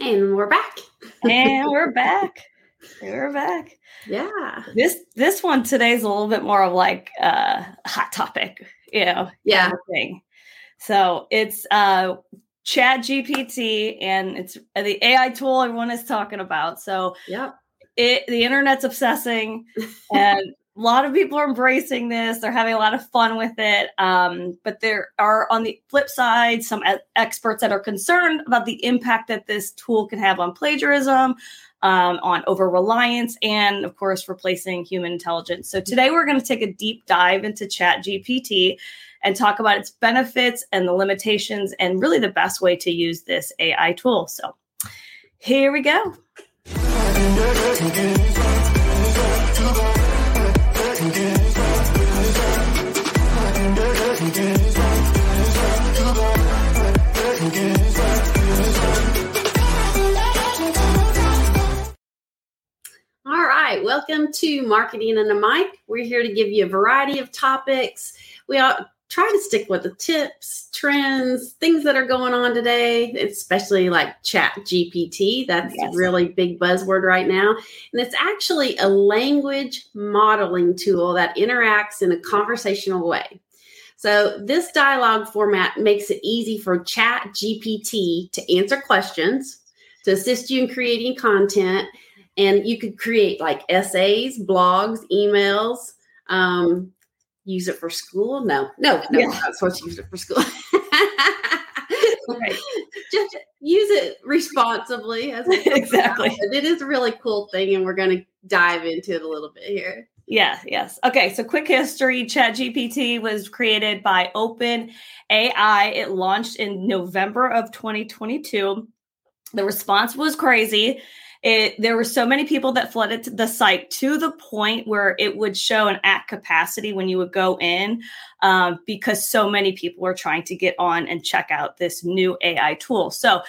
And we're back. and we're back. We're back. Yeah. This this one today is a little bit more of like uh, a hot topic, you know. Yeah. Thing. So it's uh Chat GPT and it's the AI tool everyone is talking about. So yeah, it the internet's obsessing and a lot of people are embracing this. They're having a lot of fun with it. Um, but there are, on the flip side, some experts that are concerned about the impact that this tool can have on plagiarism, um, on over reliance, and of course, replacing human intelligence. So today we're going to take a deep dive into Chat GPT and talk about its benefits and the limitations, and really the best way to use this AI tool. So here we go. Welcome to Marketing and a Mic. We're here to give you a variety of topics. We all try to stick with the tips, trends, things that are going on today, especially like Chat GPT. That's Yes. really big buzzword right now. And it's actually a language modeling tool that interacts in a conversational way. So, this dialogue format makes it easy for Chat GPT to answer questions, to assist you in creating content, and you could create like essays, blogs, emails. Um, use it for school? No, no, no, Yeah. not supposed to use it for school. Right. Just use it responsibly. Exactly. about. It is a really cool thing, and we're going to dive into it a little bit here. Yeah, yes. Okay, so quick history ChatGPT was created by Open AI. It launched in November of 2022. The response was crazy. It, there were so many people that flooded the site to the point where it would show an at capacity when you would go in um, because so many people were trying to get on and check out this new AI tool. So,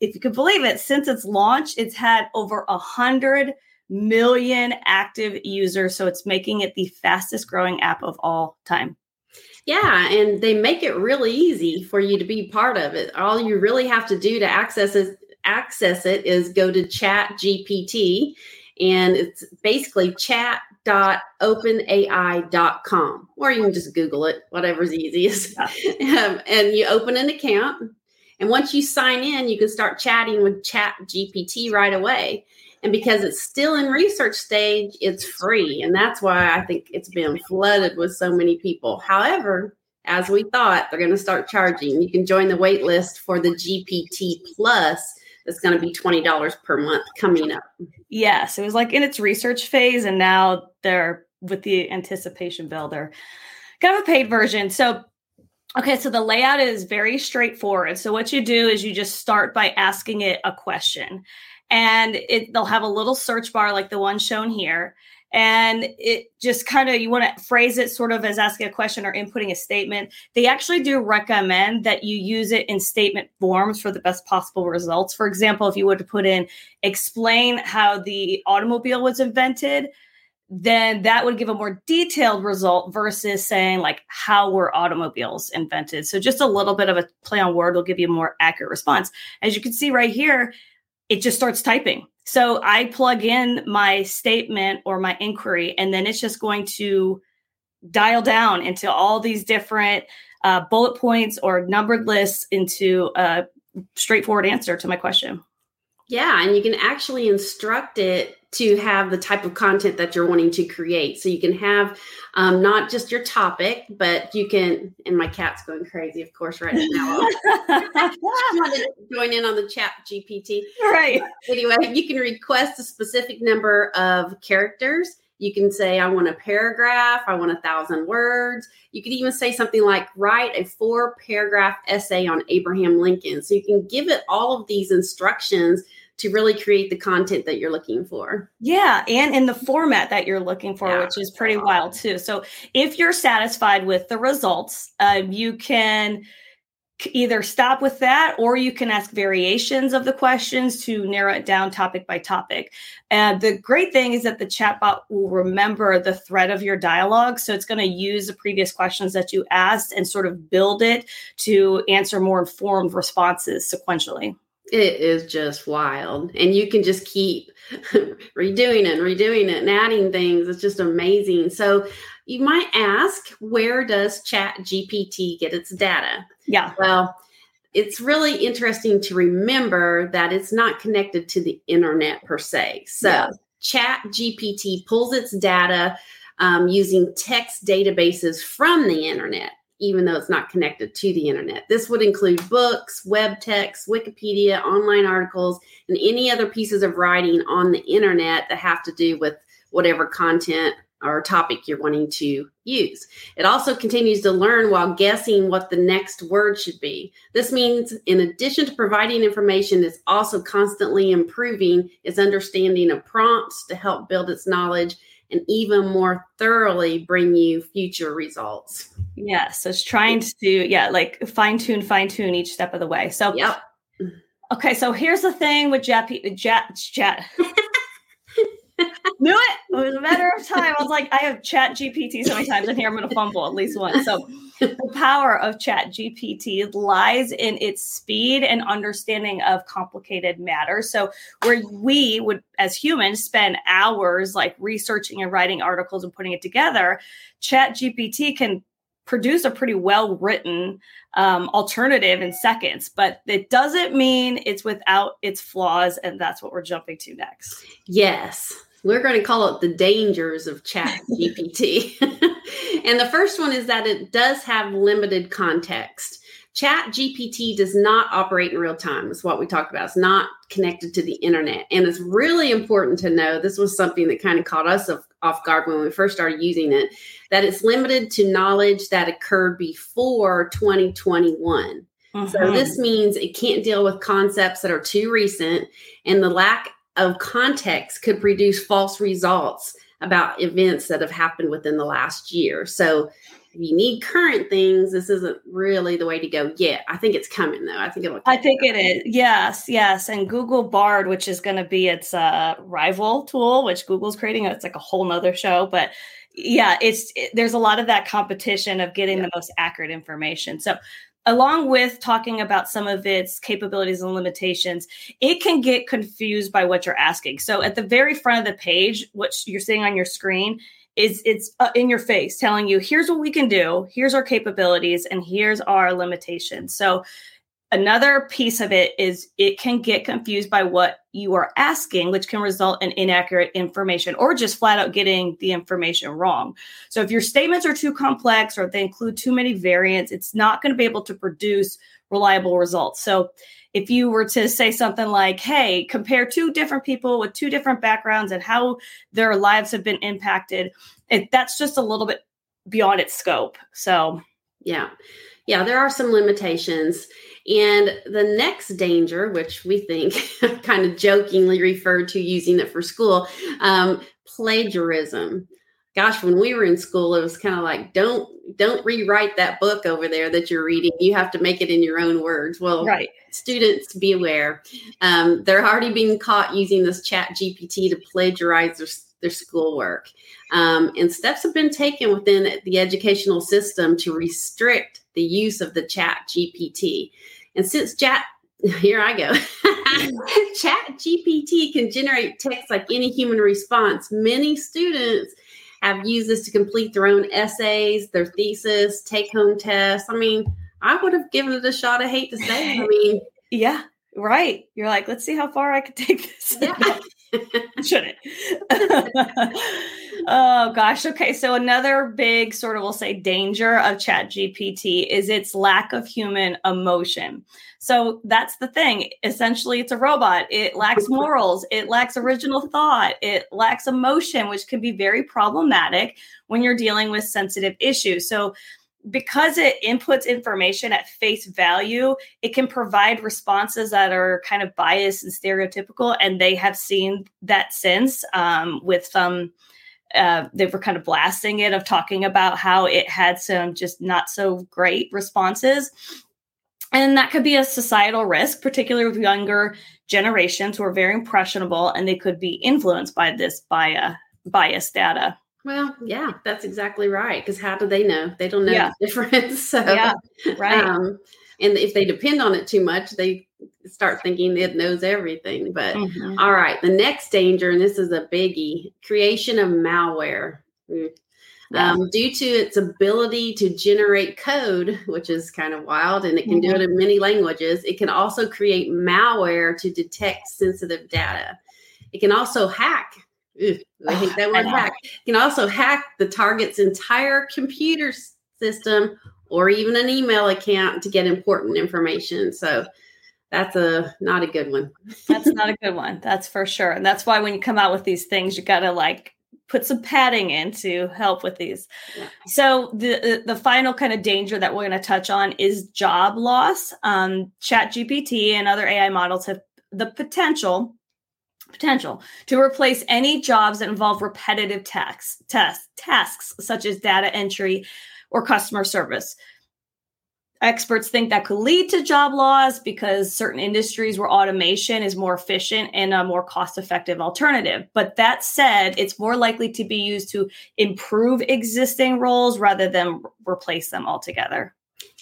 if you could believe it, since its launch, it's had over a hundred million active users. So it's making it the fastest growing app of all time. Yeah, and they make it really easy for you to be part of it. All you really have to do to access it, access it is go to Chat GPT, and it's basically chat.openai.com, or you can just Google it, whatever's easiest. um, and you open an account, and once you sign in, you can start chatting with Chat GPT right away. And because it's still in research stage, it's free. And that's why I think it's been flooded with so many people. However, as we thought, they're going to start charging. You can join the wait list for the GPT Plus. That's going to be $20 per month coming up. Yes, it was like in its research phase, and now they're with the anticipation builder. kind of a paid version. So, okay, so the layout is very straightforward. So, what you do is you just start by asking it a question, and it they'll have a little search bar like the one shown here. And it just kind of, you want to phrase it sort of as asking a question or inputting a statement. They actually do recommend that you use it in statement forms for the best possible results. For example, if you were to put in explain how the automobile was invented, then that would give a more detailed result versus saying like how were automobiles invented. So just a little bit of a play on word will give you a more accurate response. As you can see right here, it just starts typing. So I plug in my statement or my inquiry, and then it's just going to dial down into all these different uh, bullet points or numbered lists into a straightforward answer to my question. Yeah, and you can actually instruct it to have the type of content that you're wanting to create. So you can have um, not just your topic, but you can. And my cat's going crazy, of course, right now. Wanted to join in on the chat GPT. right. Anyway, you can request a specific number of characters. You can say, I want a paragraph, I want a thousand words. You could even say something like, write a four paragraph essay on Abraham Lincoln. So you can give it all of these instructions to really create the content that you're looking for. Yeah, and in the format that you're looking for, Yeah. which is pretty wild too. So, if you're satisfied with the results, uh, you can either stop with that or you can ask variations of the questions to narrow it down topic by topic. And the great thing is that the chatbot will remember the thread of your dialogue. So, it's going to use the previous questions that you asked and sort of build it to answer more informed responses sequentially. It is just wild. And you can just keep redoing it and redoing it and adding things. It's just amazing. So you might ask, where does Chat GPT get its data? Yeah. Well, it's really interesting to remember that it's not connected to the internet per se. So yeah. Chat GPT pulls its data um, using text databases from the internet even though it's not connected to the internet. This would include books, web texts, Wikipedia, online articles, and any other pieces of writing on the internet that have to do with whatever content or topic you're wanting to use. It also continues to learn while guessing what the next word should be. This means, in addition to providing information, it's also constantly improving its understanding of prompts to help build its knowledge and even more thoroughly bring you future results. Yes, so it's trying to yeah, like fine tune, fine tune each step of the way. So yep. Okay, so here's the thing with Jet Jet Jet. Knew it. It was a matter of time. I was like, I have Chat GPT so many times in here. I'm going to fumble at least once. So the power of Chat GPT lies in its speed and understanding of complicated matters. So where we would, as humans, spend hours like researching and writing articles and putting it together, Chat GPT can produce a pretty well written um, alternative in seconds, but it doesn't mean it's without its flaws. And that's what we're jumping to next. Yes. We're going to call it the dangers of chat GPT. and the first one is that it does have limited context. Chat GPT does not operate in real time, is what we talked about. It's not connected to the internet. And it's really important to know this was something that kind of caught us off guard when we first started using it that it's limited to knowledge that occurred before 2021. Mm-hmm. So this means it can't deal with concepts that are too recent, and the lack of context could produce false results about events that have happened within the last year. So if you need current things, this isn't really the way to go yet. I think it's coming though. I think it'll. I think it is. Yes, yes. And Google Bard, which is going to be its uh, rival tool, which Google's creating, it's like a whole nother show. But yeah, it's it, there's a lot of that competition of getting yeah. the most accurate information. So along with talking about some of its capabilities and limitations, it can get confused by what you're asking. So at the very front of the page, what you're seeing on your screen is it's uh, in your face telling you here's what we can do. Here's our capabilities and here's our limitations. So another piece of it is it can get confused by what you are asking which can result in inaccurate information or just flat out getting the information wrong. So if your statements are too complex or they include too many variants it's not going to be able to produce reliable results so if you were to say something like, hey, compare two different people with two different backgrounds and how their lives have been impacted, it, that's just a little bit beyond its scope. So, yeah. Yeah, there are some limitations. And the next danger, which we think kind of jokingly referred to using it for school, um, plagiarism gosh, when we were in school, it was kind of like, don't don't rewrite that book over there that you're reading. You have to make it in your own words. Well, right. students, be aware. Um, they're already being caught using this chat GPT to plagiarize their, their schoolwork. Um, and steps have been taken within the educational system to restrict the use of the chat GPT. And since chat here I go. Chat GPT can generate text like any human response. Many students have used this to complete their own essays, their thesis, take home tests. I mean, I would have given it a shot. I hate to say it. I mean, yeah, right. You're like, let's see how far I could take this. Yeah. Shouldn't. oh gosh. Okay. So another big sort of we'll say danger of Chat GPT is its lack of human emotion. So that's the thing. Essentially, it's a robot. It lacks morals. It lacks original thought. It lacks emotion, which can be very problematic when you're dealing with sensitive issues. So because it inputs information at face value, it can provide responses that are kind of biased and stereotypical. And they have seen that since um, with some. Uh, they were kind of blasting it of talking about how it had some just not so great responses. And that could be a societal risk, particularly with younger generations who are very impressionable and they could be influenced by this bias, bias data. Well, yeah, that's exactly right. Because how do they know? They don't know yeah. the difference. So, yeah, right. Um, and if they depend on it too much, they start thinking it knows everything. But mm-hmm. all right, the next danger, and this is a biggie creation of malware. Mm. Yeah. Um, due to its ability to generate code, which is kind of wild, and it can mm-hmm. do it in many languages, it can also create malware to detect sensitive data. It can also hack. Ugh, I hate that word hack. It can also hack the target's entire computer system or even an email account to get important information. So that's a not a good one. that's not a good one. That's for sure. And that's why when you come out with these things, you got to like put some padding in to help with these. Yeah. So the the final kind of danger that we're going to touch on is job loss. Um, Chat GPT and other AI models have the potential potential to replace any jobs that involve repetitive tasks, tasks, tasks such as data entry, or customer service. Experts think that could lead to job loss because certain industries where automation is more efficient and a more cost effective alternative. But that said, it's more likely to be used to improve existing roles rather than replace them altogether.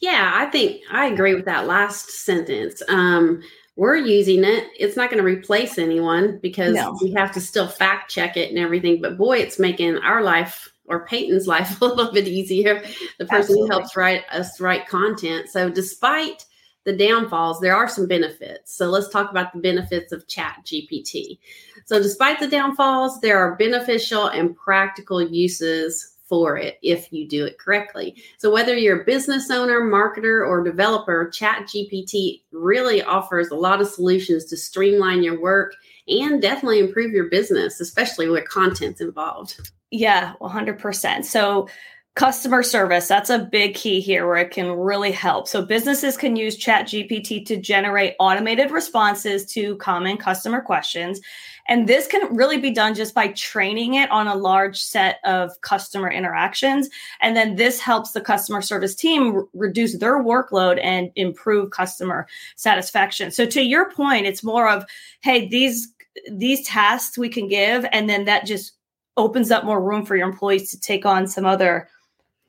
Yeah, I think I agree with that last sentence. Um, we're using it. It's not going to replace anyone because no. we have to still fact check it and everything. But boy, it's making our life or Peyton's life a little bit easier. The person Absolutely. who helps write us write content. So despite the downfalls, there are some benefits. So let's talk about the benefits of Chat GPT. So despite the downfalls, there are beneficial and practical uses for it if you do it correctly. So whether you're a business owner, marketer, or developer, Chat GPT really offers a lot of solutions to streamline your work and definitely improve your business, especially with content's involved. Yeah, 100%. So, customer service, that's a big key here where it can really help. So, businesses can use Chat GPT to generate automated responses to common customer questions. And this can really be done just by training it on a large set of customer interactions. And then this helps the customer service team r- reduce their workload and improve customer satisfaction. So, to your point, it's more of, hey, these these tasks we can give and then that just opens up more room for your employees to take on some other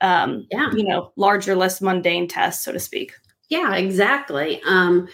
um, yeah. you know larger less mundane tasks so to speak yeah exactly um,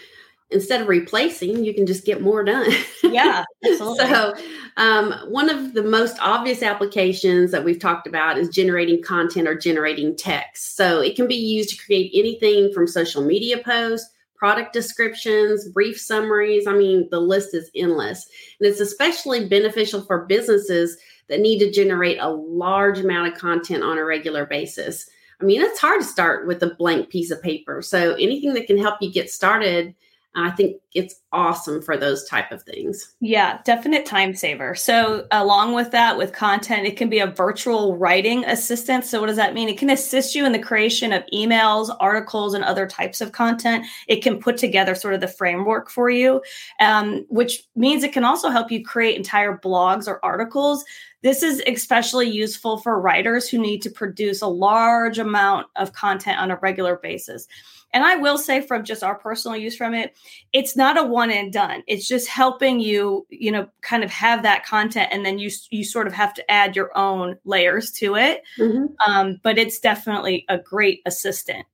instead of replacing you can just get more done yeah so um, one of the most obvious applications that we've talked about is generating content or generating text so it can be used to create anything from social media posts product descriptions, brief summaries. I mean, the list is endless. And it's especially beneficial for businesses that need to generate a large amount of content on a regular basis. I mean, it's hard to start with a blank piece of paper. So anything that can help you get started, I think it's awesome for those type of things. Yeah, definite time saver. So along with that, with content, it can be a virtual writing assistant. So what does that mean? It can assist you in the creation of emails, articles, and other types of content. It can put together sort of the framework for you, um, which means it can also help you create entire blogs or articles this is especially useful for writers who need to produce a large amount of content on a regular basis. And I will say from just our personal use from it, it's not a one and done. It's just helping you, you know, kind of have that content and then you you sort of have to add your own layers to it. Mm-hmm. Um, but it's definitely a great assistant.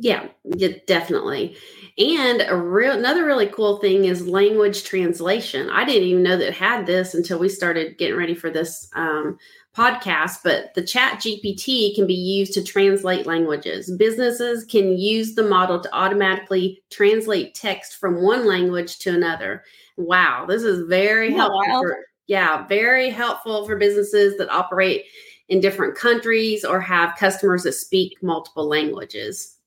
Yeah, yeah, definitely. And a real another really cool thing is language translation. I didn't even know that had this until we started getting ready for this um, podcast. But the Chat GPT can be used to translate languages. Businesses can use the model to automatically translate text from one language to another. Wow, this is very helpful. For, yeah, very helpful for businesses that operate in different countries or have customers that speak multiple languages.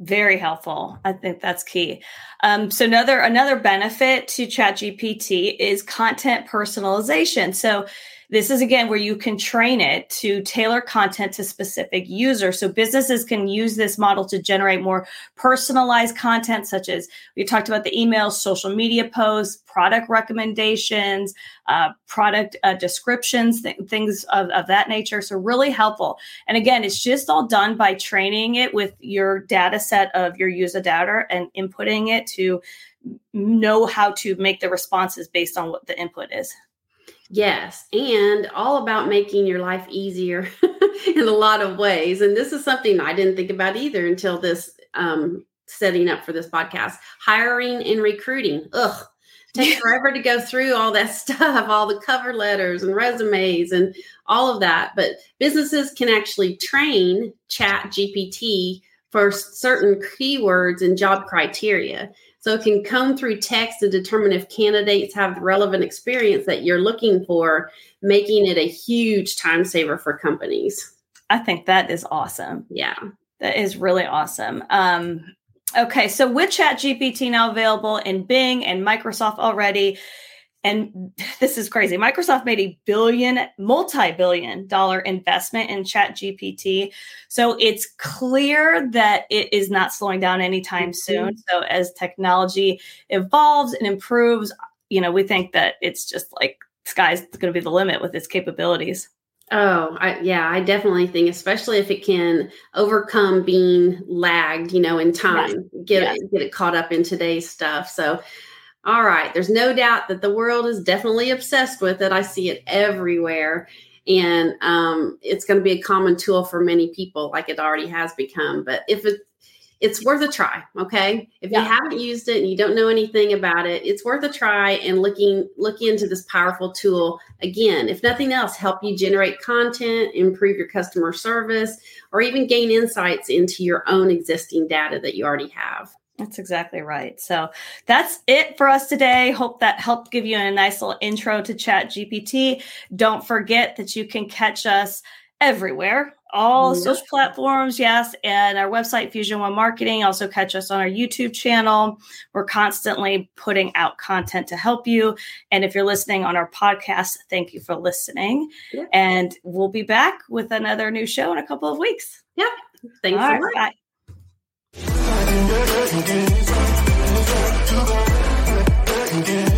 Very helpful. I think that's key. Um, so another another benefit to ChatGPT is content personalization. So this is again where you can train it to tailor content to specific users. So businesses can use this model to generate more personalized content, such as we talked about the emails, social media posts, product recommendations, uh, product uh, descriptions, th- things of, of that nature. So really helpful. And again, it's just all done by training it with your data set of your user data and inputting it to know how to make the responses based on what the input is. Yes, and all about making your life easier in a lot of ways. And this is something I didn't think about either until this um, setting up for this podcast. Hiring and recruiting. Ugh. Takes forever to go through all that stuff, all the cover letters and resumes and all of that. But businesses can actually train Chat GPT for certain keywords and job criteria. So it can comb through text to determine if candidates have the relevant experience that you're looking for, making it a huge time saver for companies. I think that is awesome. Yeah. That is really awesome. Um, okay, so with Chat GPT now available in Bing and Microsoft already, and this is crazy. Microsoft made a billion, multi-billion dollar investment in Chat GPT. So it's clear that it is not slowing down anytime mm-hmm. soon. So as technology evolves and improves, you know, we think that it's just like sky's going to be the limit with its capabilities. Oh, I, yeah, I definitely think, especially if it can overcome being lagged, you know, in time, yes. get yes. get it caught up in today's stuff. So all right. There's no doubt that the world is definitely obsessed with it. I see it everywhere. And um, it's going to be a common tool for many people, like it already has become. But if it, it's worth a try, okay. If yeah. you haven't used it and you don't know anything about it, it's worth a try and looking look into this powerful tool. Again, if nothing else, help you generate content, improve your customer service, or even gain insights into your own existing data that you already have. That's exactly right. So that's it for us today. Hope that helped give you a nice little intro to Chat GPT. Don't forget that you can catch us everywhere, all yes. social platforms, yes, and our website Fusion One Marketing. Also catch us on our YouTube channel. We're constantly putting out content to help you. And if you're listening on our podcast, thank you for listening. Yeah. And we'll be back with another new show in a couple of weeks. Yep. Thanks all so much. Bye. Thinking, thinking, thinking, thinking, thinking, thinking, thinking, thinking, thinking, thinking, thinking, thinking, thinking, thinking, thinking, thinking,